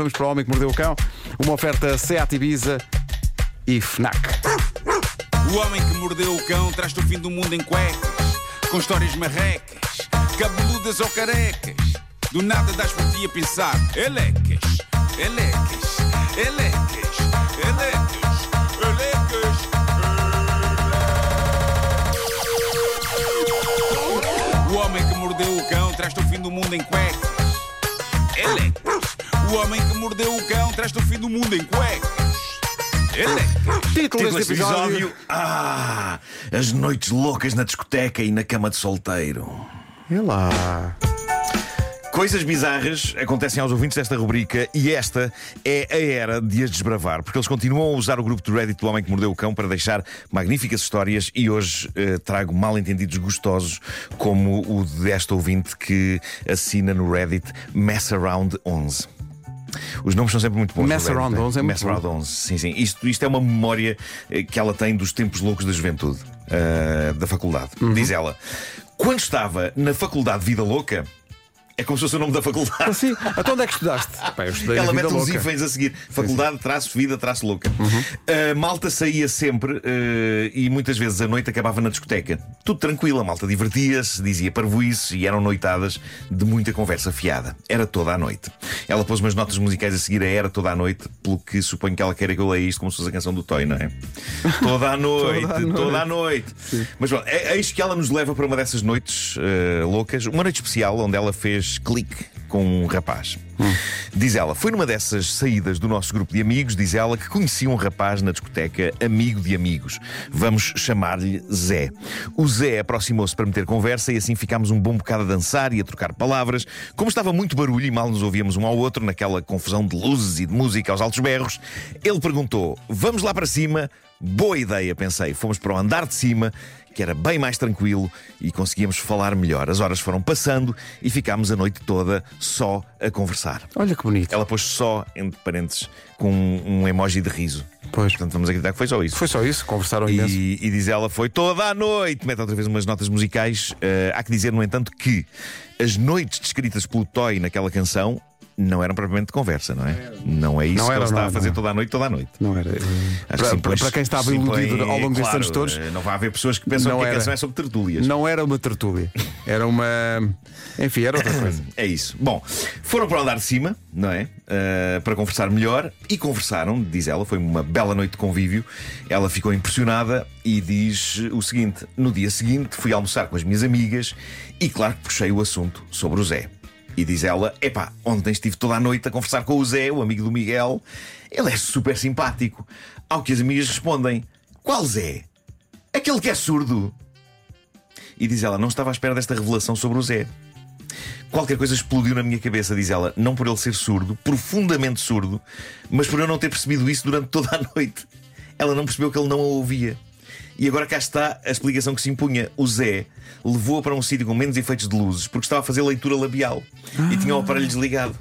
vamos para o Homem que Mordeu o Cão. Uma oferta Seat Ibiza e FNAC. O homem que mordeu o cão traz-te o fim do mundo em cuecas, com histórias marrecas, cabeludas ou carecas. Do nada das por ti a pensar, elecas, elecas, elecas, elecas, elecas. O homem que mordeu o cão traz-te o fim do mundo em cuecas, elecas. O homem que mordeu o cão traz-te o fim do mundo em cuecas, elecas. Título Título deste episódio. Ah, as noites loucas na discoteca e na cama de solteiro. E lá. Coisas bizarras acontecem aos ouvintes desta rubrica e esta é a era de as desbravar, porque eles continuam a usar o grupo do Reddit do Homem que Mordeu o Cão para deixar magníficas histórias e hoje eh, trago mal entendidos gostosos como o desta ouvinte que assina no Reddit Mess Around 11. Os nomes são sempre muito bons. Mess Around né? 11 é muito Mess Around 11, sim, sim. Isto, isto é uma memória eh, que ela tem dos tempos loucos da juventude, eh, da faculdade. Uhum. Diz ela: Quando estava na faculdade Vida Louca, é como se fosse o nome da faculdade. Assim, então onde é que estudaste? Pá, eu estudei Ela mete vida uns hífens a seguir. Faculdade, traço, vida, traço louca. Uhum. A malta saía sempre eh, e muitas vezes a noite acabava na discoteca. Tudo tranquilo, a malta divertia-se, dizia parvoices e eram noitadas de muita conversa fiada. Era toda a noite. Ela pôs umas notas musicais a seguir a Era toda a noite, pelo que suponho que ela queira que eu leia isto como se fosse a canção do Toy, não é? Toda a noite, Toda a noite. toda a noite. Mas bom, é- eis que ela nos leva para uma dessas noites eh, loucas, uma noite especial onde ela fez clique com um rapaz. Diz ela, foi numa dessas saídas do nosso grupo de amigos, diz ela, que conheci um rapaz na discoteca, amigo de amigos. Vamos chamar-lhe Zé. O Zé aproximou-se para meter conversa e assim ficámos um bom bocado a dançar e a trocar palavras. Como estava muito barulho e mal nos ouvíamos um ao outro, naquela confusão de luzes e de música aos altos berros, ele perguntou: Vamos lá para cima? Boa ideia, pensei. Fomos para o andar de cima, que era bem mais tranquilo e conseguíamos falar melhor. As horas foram passando e ficámos a noite toda só a conversar. Olha que bonito. Ela pôs só, entre parênteses, com um, emoji de riso. Pois. Portanto, vamos acreditar que foi só isso. Foi só isso, conversaram imenso. E, e diz ela, foi toda a noite. Mete outra vez umas notas musicais. Eh, há que dizer, no entanto, que as noites descritas pelo Toy naquela canção não eram propriamente de conversa, não é? Não é isso Não que era, ele está não, a fazer não. toda a noite, toda a noite. Não era. Acho que Para, sim, para- quem estava iludido ao longo destes claro, anos todos, eh, Não vai haver pessoas que pensam que a era. canção é sobre tertúlias. não era uma tertúlia. Era uma. Enfim, era outra coisa. É isso. Bom, foram para o andar de cima, não é? Uh, para conversar melhor e conversaram, diz ela, foi uma bela noite de convívio. Ela ficou impressionada e diz o seguinte: no dia seguinte fui almoçar com as minhas amigas e, claro, que puxei o assunto sobre o Zé. E diz ela: epá, ontem estive toda a noite a conversar com o Zé, o amigo do Miguel. Ele é super simpático. Ao que as amigas respondem: qual Zé? Aquele que é surdo. E diz ela: não estava à espera desta revelação sobre o Zé. Qualquer coisa explodiu na minha cabeça, diz ela, não por ele ser surdo, profundamente surdo, mas por eu não ter percebido isso durante toda a noite. Ela não percebeu que ele não a ouvia. E agora cá está a explicação que se impunha. O Zé levou-a para um sítio com menos efeitos de luzes porque estava a fazer leitura labial e tinha o aparelho desligado.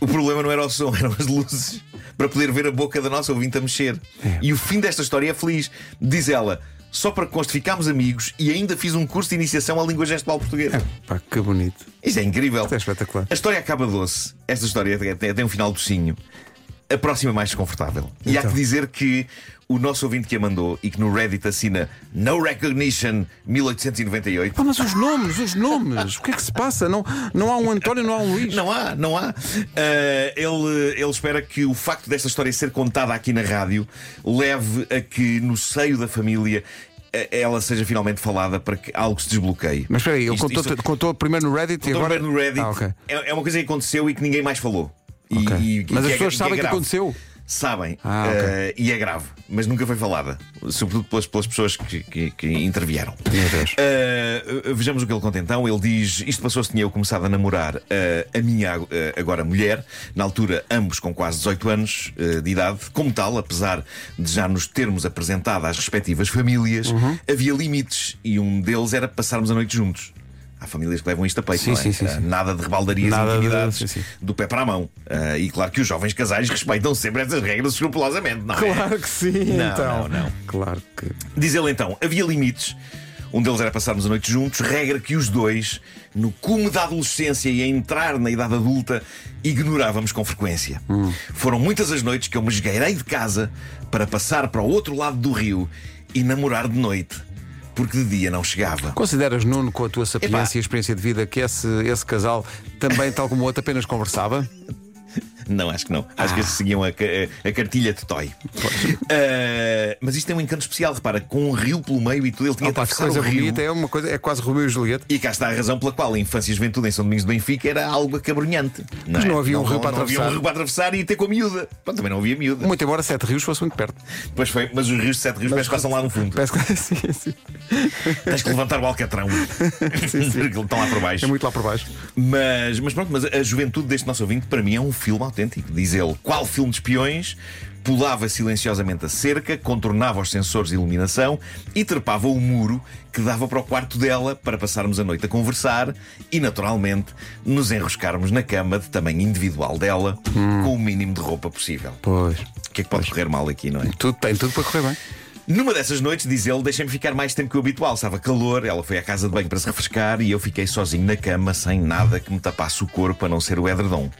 O problema não era o som, eram as luzes para poder ver a boca da nossa ouvinte a mexer. E o fim desta história é feliz. Diz ela, só para que conste ficámos amigos e ainda fiz um curso de iniciação à língua gestual portuguesa. Pá, que bonito. Isto é incrível. Isto é espetacular. A história acaba doce. Esta história tem, tem um final docinho. A próxima mais desconfortável. E há Então. que dizer que o nosso ouvinte que a mandou e que no Reddit assina No Recognition 1898. Pá, mas os nomes, os nomes, o que é que se passa? Não, não há um António, não há um Luís. Não há, não há. Ah, ele, ele espera que o facto desta história ser contada aqui na rádio leve a que no seio da família eh, ela seja finalmente falada para que algo se desbloqueie. Mas espera aí, ele Isto- contou, isto- contou primeiro no Reddit e Estou agora. ver no Reddit. Ah, ok. é, é uma coisa que aconteceu e que ninguém mais falou. E- Ok. e- Mas que as é- pessoas que é sabem que aconteceu? Sabem. Ah, ok. Eh, e é grave. Mas nunca foi falada. Sobretudo pelas, pelas pessoas que, que- que intervieram. Eh, vejamos o que ele conta então. Ele diz: Isto passou-se, tinha eu começado a namorar eh, a minha agora mulher, na altura, ambos com quase 18 anos de idade. Como tal, apesar de já nos termos apresentado às respectivas famílias, Uhum. havia limites e um deles era passarmos a noite juntos. Há famílias que levam isto a peito, Sim, não é? sim, sim, sim. Nada de rebaldarias Nada e de- intimidades sim. do pé para a mão. Eh, e claro que os jovens casais respeitam sempre essas regras escrupulosamente, não é? Claro que sim, Não, então. não, não. Claro que. Diz ele então, havia limites. Um deles era passarmos a noite juntos, regra que os dois, no cume da adolescência e a entrar na idade adulta, ignorávamos com frequência. Foram muitas as noites que eu me esgueirei de casa para passar para o outro lado do rio e namorar de noite, porque de dia não chegava. Consideras, Nuno, com a tua sapiência Epá. e experiência de vida, que esse, esse casal também, tal como o outro, apenas conversava? Não, acho que não. Acho Ah. que esses seguiam a, ca- a cartilha de Toy. Ah, mas isto tem um encanto especial, repara, com um rio pelo meio e tudo, ele tinha Opa, que atravessar coisa o rio. bonita, é uma coisa, é quase Romeu e Julieta. E cá está a razão pela qual a infância e juventude em São Domingos de Benfica era algo acabrunhante. Mas é? não havia um rio para não havia um atravessar. rio para atravessar e ter com a miúda. Pronto, também não havia miúda. Muito embora Sete Rios fosse muito perto. Pois foi, mas os rios de Sete Rios parece que passam lá no fundo. Parece que sim, sim. Tens que levantar o alcatrão. Porque eles estão lá por baixo. É muito lá por baixo. Mas, mas pronto, mas a juventude deste nosso ouvinte para mim é um filme autêntico. Diz ele, qual filme de espiões? Pulava silenciosamente a cerca, contornava os sensores de iluminação e trepava o muro que dava para o quarto dela para passarmos a noite a conversar e, naturalmente, nos enroscarmos na cama de tamanho individual dela com o mínimo de roupa possível. Pois. O que é que pode correr mal aqui, não é? Tudo tem tudo para correr bem. Numa dessas noites, diz ele, deixei-me ficar mais tempo que o habitual. Estava calor, ela foi à casa de banho para se refrescar e eu fiquei sozinho na cama, sem nada que me tapasse o corpo, a não ser o edredom.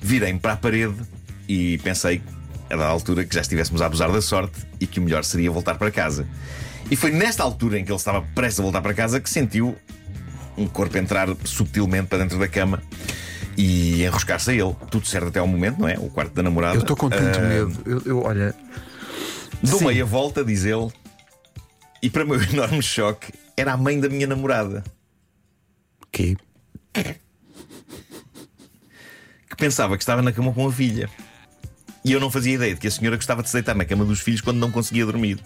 Virei-me para a parede e pensei, a dada altura, que já estivéssemos a abusar da sorte e que o melhor seria voltar para casa. E foi nesta altura em que ele estava prestes a voltar para casa que sentiu um corpo entrar subtilmente para dentro da cama e enroscar-se a ele. Tudo certo até ao momento, não é? O quarto da namorada. Eu estou com tanto Ah, medo. Eu, eu- olha. Dou Sim. meia volta, diz ele, e para o meu enorme choque, era a mãe da minha namorada, Que? que pensava que estava na cama com a filha. E eu não fazia ideia de que a senhora gostava de se deitar na cama dos filhos quando não conseguia dormir.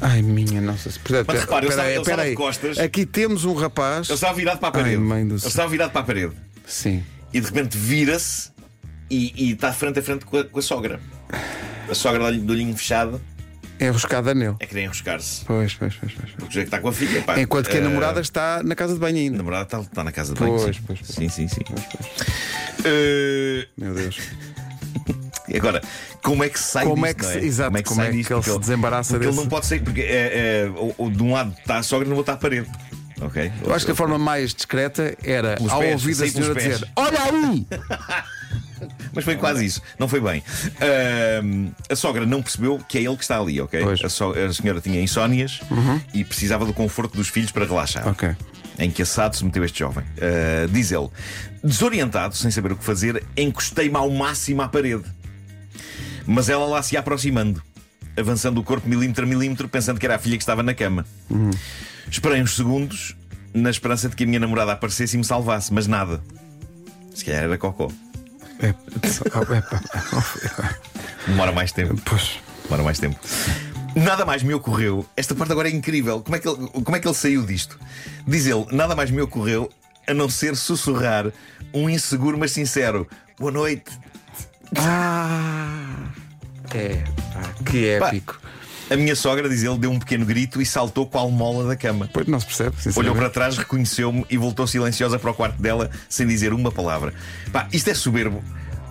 Ai, minha nossa. Portanto, Mas repara, eu espera estava- de costas. Aqui temos um rapaz. Ele estava virado para a parede. Ai, mãe do ele estava virado para a parede. Sim. E de repente vira-se e, e está frente a frente com a, com a sogra. A sogra dá-lhe do olhinho fechado É enroscada nele. é querer enroscar-se. Pois, pois, pois, pois. Porque já que está com a filha. Pá, Enquanto que a eh, namorada está na casa de banho A ainda. namorada está, está na casa de banho. Pois, sim. pois, pois. sim, sim, sim. Eh, Meu Deus. E Agora, como é que se sai Como disto, é que não se- exato, como é que disto? ele Porque se desembaraça porque desse- Ele não pode sair, porque é, é, o- o- de um lado está a sogra e outro está a parede. Ok? Eu acho que a forma mais discreta era Pelos ao pés, ouvir pelos senhora dizer: Olha aí! Mas foi quase isso, não foi bem. Ahm, a sogra não percebeu que é ele que está ali, ok? Uhum. A, so- a senhora tinha insónias e precisava do conforto dos filhos para relaxar. Ok. Em que assado se meteu este jovem. Ah, diz ele: desorientado, sem saber o que fazer, encostei-me ao máximo à parede. Mas ela lá se ia aproximando, avançando o corpo milímetro a milímetro, pensando que era a filha que estava na cama. Esperei uns segundos, na esperança de que a minha namorada aparecesse e me salvasse, mas nada. Se calhar era cocó. É, é, pá. Demora mais tempo. Pois. Demora mais tempo. Nada mais me ocorreu. Esta parte agora é incrível. Como é que ele, como é que ele saiu disto? Diz ele: nada mais me ocorreu a não ser sussurrar um inseguro mas sincero. Boa noite. Ah! É, pá, que Pá, épico. A minha sogra, diz ele, deu um pequeno grito e saltou qual mola da cama. Pois não se percebe. Olhou para trás, reconheceu-me e voltou silenciosa para o quarto dela sem dizer uma palavra. Pá, isto é soberbo.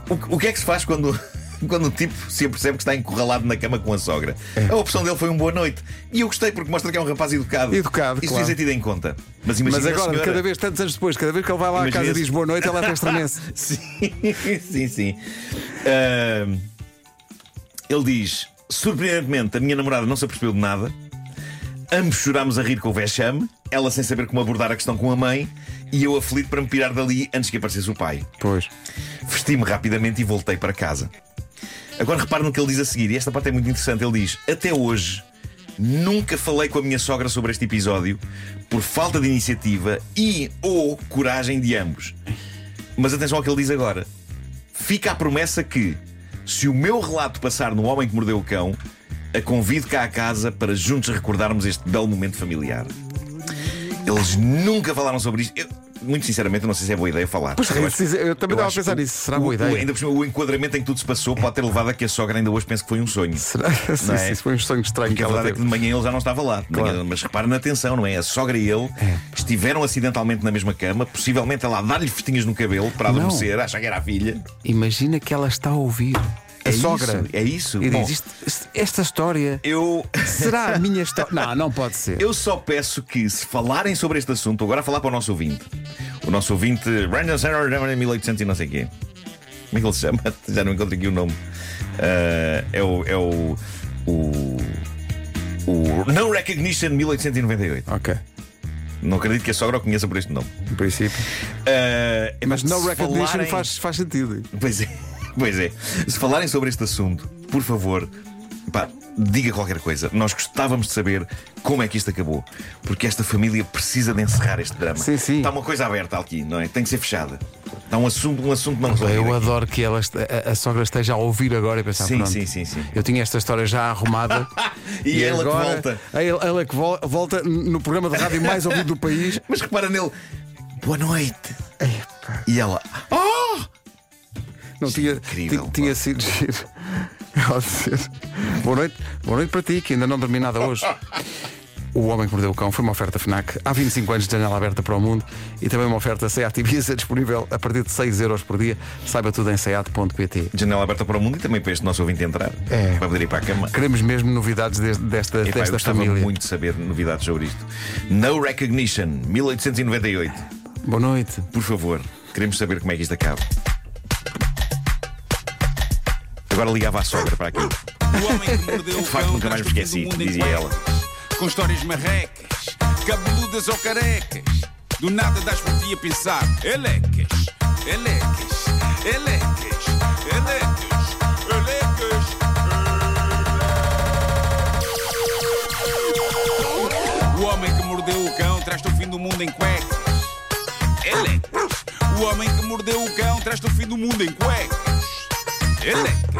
O, o que é que se faz quando, quando o tipo se apercebe que está encurralado na cama com a sogra? A opção dele foi um boa noite. E eu gostei porque mostra que é um rapaz educado. Educado, Isso claro. devia tido em conta. Mas imagina Mas agora, a senhora... cada vez, tantos anos depois, cada vez que ele vai lá à Imagina casa e diz boa noite, ela até estranhece. sim, sim, sim. Ahm, ele diz: surpreendentemente, a minha namorada não se apercebeu de nada. Ambos chorámos a rir com o vexame, ela sem saber como abordar a questão com a mãe e eu aflito para me pirar dali antes que aparecesse o pai. Pois. Vesti-me rapidamente e voltei para casa. Agora repare no que ele diz a seguir, e esta parte é muito interessante. Ele diz: Até hoje nunca falei com a minha sogra sobre este episódio por falta de iniciativa e ou coragem de ambos. Mas atenção ao que ele diz agora. Fica a promessa que, se o meu relato passar no Homem que Mordeu o Cão, a convido cá a casa para juntos recordarmos este belo momento familiar. Eles nunca falaram sobre isto. Eu, muito sinceramente, eu não sei se é boa ideia falar. Pois, Eu é, acho- eu também estava a pensar nisso. Será o- boa o- ideia? ainda por cima, o enquadramento em que tudo se passou pode ter levado a que a sogra ainda hoje pense que foi um sonho. Será? Sim, é? sim, foi um sonho estranho Porque que a verdade é que de manhã ele já não estava lá. De manhã, mas repara na atenção, não é? A sogra e ele estiveram acidentalmente na mesma cama, possivelmente ela a dar-lhe festinhas no cabelo para adormecer, achar que era a filha. Imagina que ela está a ouvir. A É sogra. isso, é isso. E Bom. diz: "Isto- esta história Eu. será a minha história. Não, não pode ser. Eu só peço que, se falarem sobre este assunto, agora a falar para o nosso ouvinte, o nosso ouvinte, Brandon Sarah, 1800 e não sei o quê. Como é que ele se chama? Já não encontro aqui o nome. Ah, é o. É o, o. o No Recognition 1898. Ok, Não acredito que a sogra o conheça por este nome. em princípio. Ah, Mas se no recognition falarem- faz, faz sentido. Pois é, pois é. Se falarem sobre este assunto, por favor, pá, diga qualquer coisa. Nós gostávamos de saber como é que isto acabou. Porque esta família precisa de encerrar este drama. Sim, sim. Está uma coisa aberta aqui, não é? Tem que ser fechada. Está um assunto, um assunto não resolvido. Eu adoro que ela a, a sogra esteja a ouvir agora e pensar: Sim, pronto, sim, sim, sim. Eu tinha esta história já arrumada. E ela que agora, volta. Ela, ela que vol- volta no programa de rádio mais ouvido do país. Mas repara nele. Boa noite. E ela. Oh! Não tinha, incrível, ti- tinha sido giro. Boa noite, boa noite para ti, que ainda não dormi nada hoje. O Homem que Mordeu o Cão foi uma oferta FNAC há 25 anos de janela aberta para o mundo e também uma oferta SEAT Ibiza disponível a partir de 6 euros por dia. Saiba tudo em seat.pt. Janela aberta para o mundo e também para este nosso ouvinte entrar. É. Para poder ir para a cama. Queremos mesmo novidades des- desta, Epá, eu desta gostava família. muito saber novidades sobre isto. No Recognition 1898. Boa noite. Por favor, queremos saber como é que isto acaba. Agora ligava a sogra para aqui. O homem que mordeu o facto, cão nunca mais me esqueci, dizia ela. Com histórias marrecas, cabeludas ou carecas. Do nada das por ti a pensar. Elecas, elecas, elecas, elecas, elecas. O homem que mordeu o cão traz-te o fim do mundo em cuecas. Elecas. O homem que mordeu o cão traz-te o fim do mundo em cuecas. Elecas.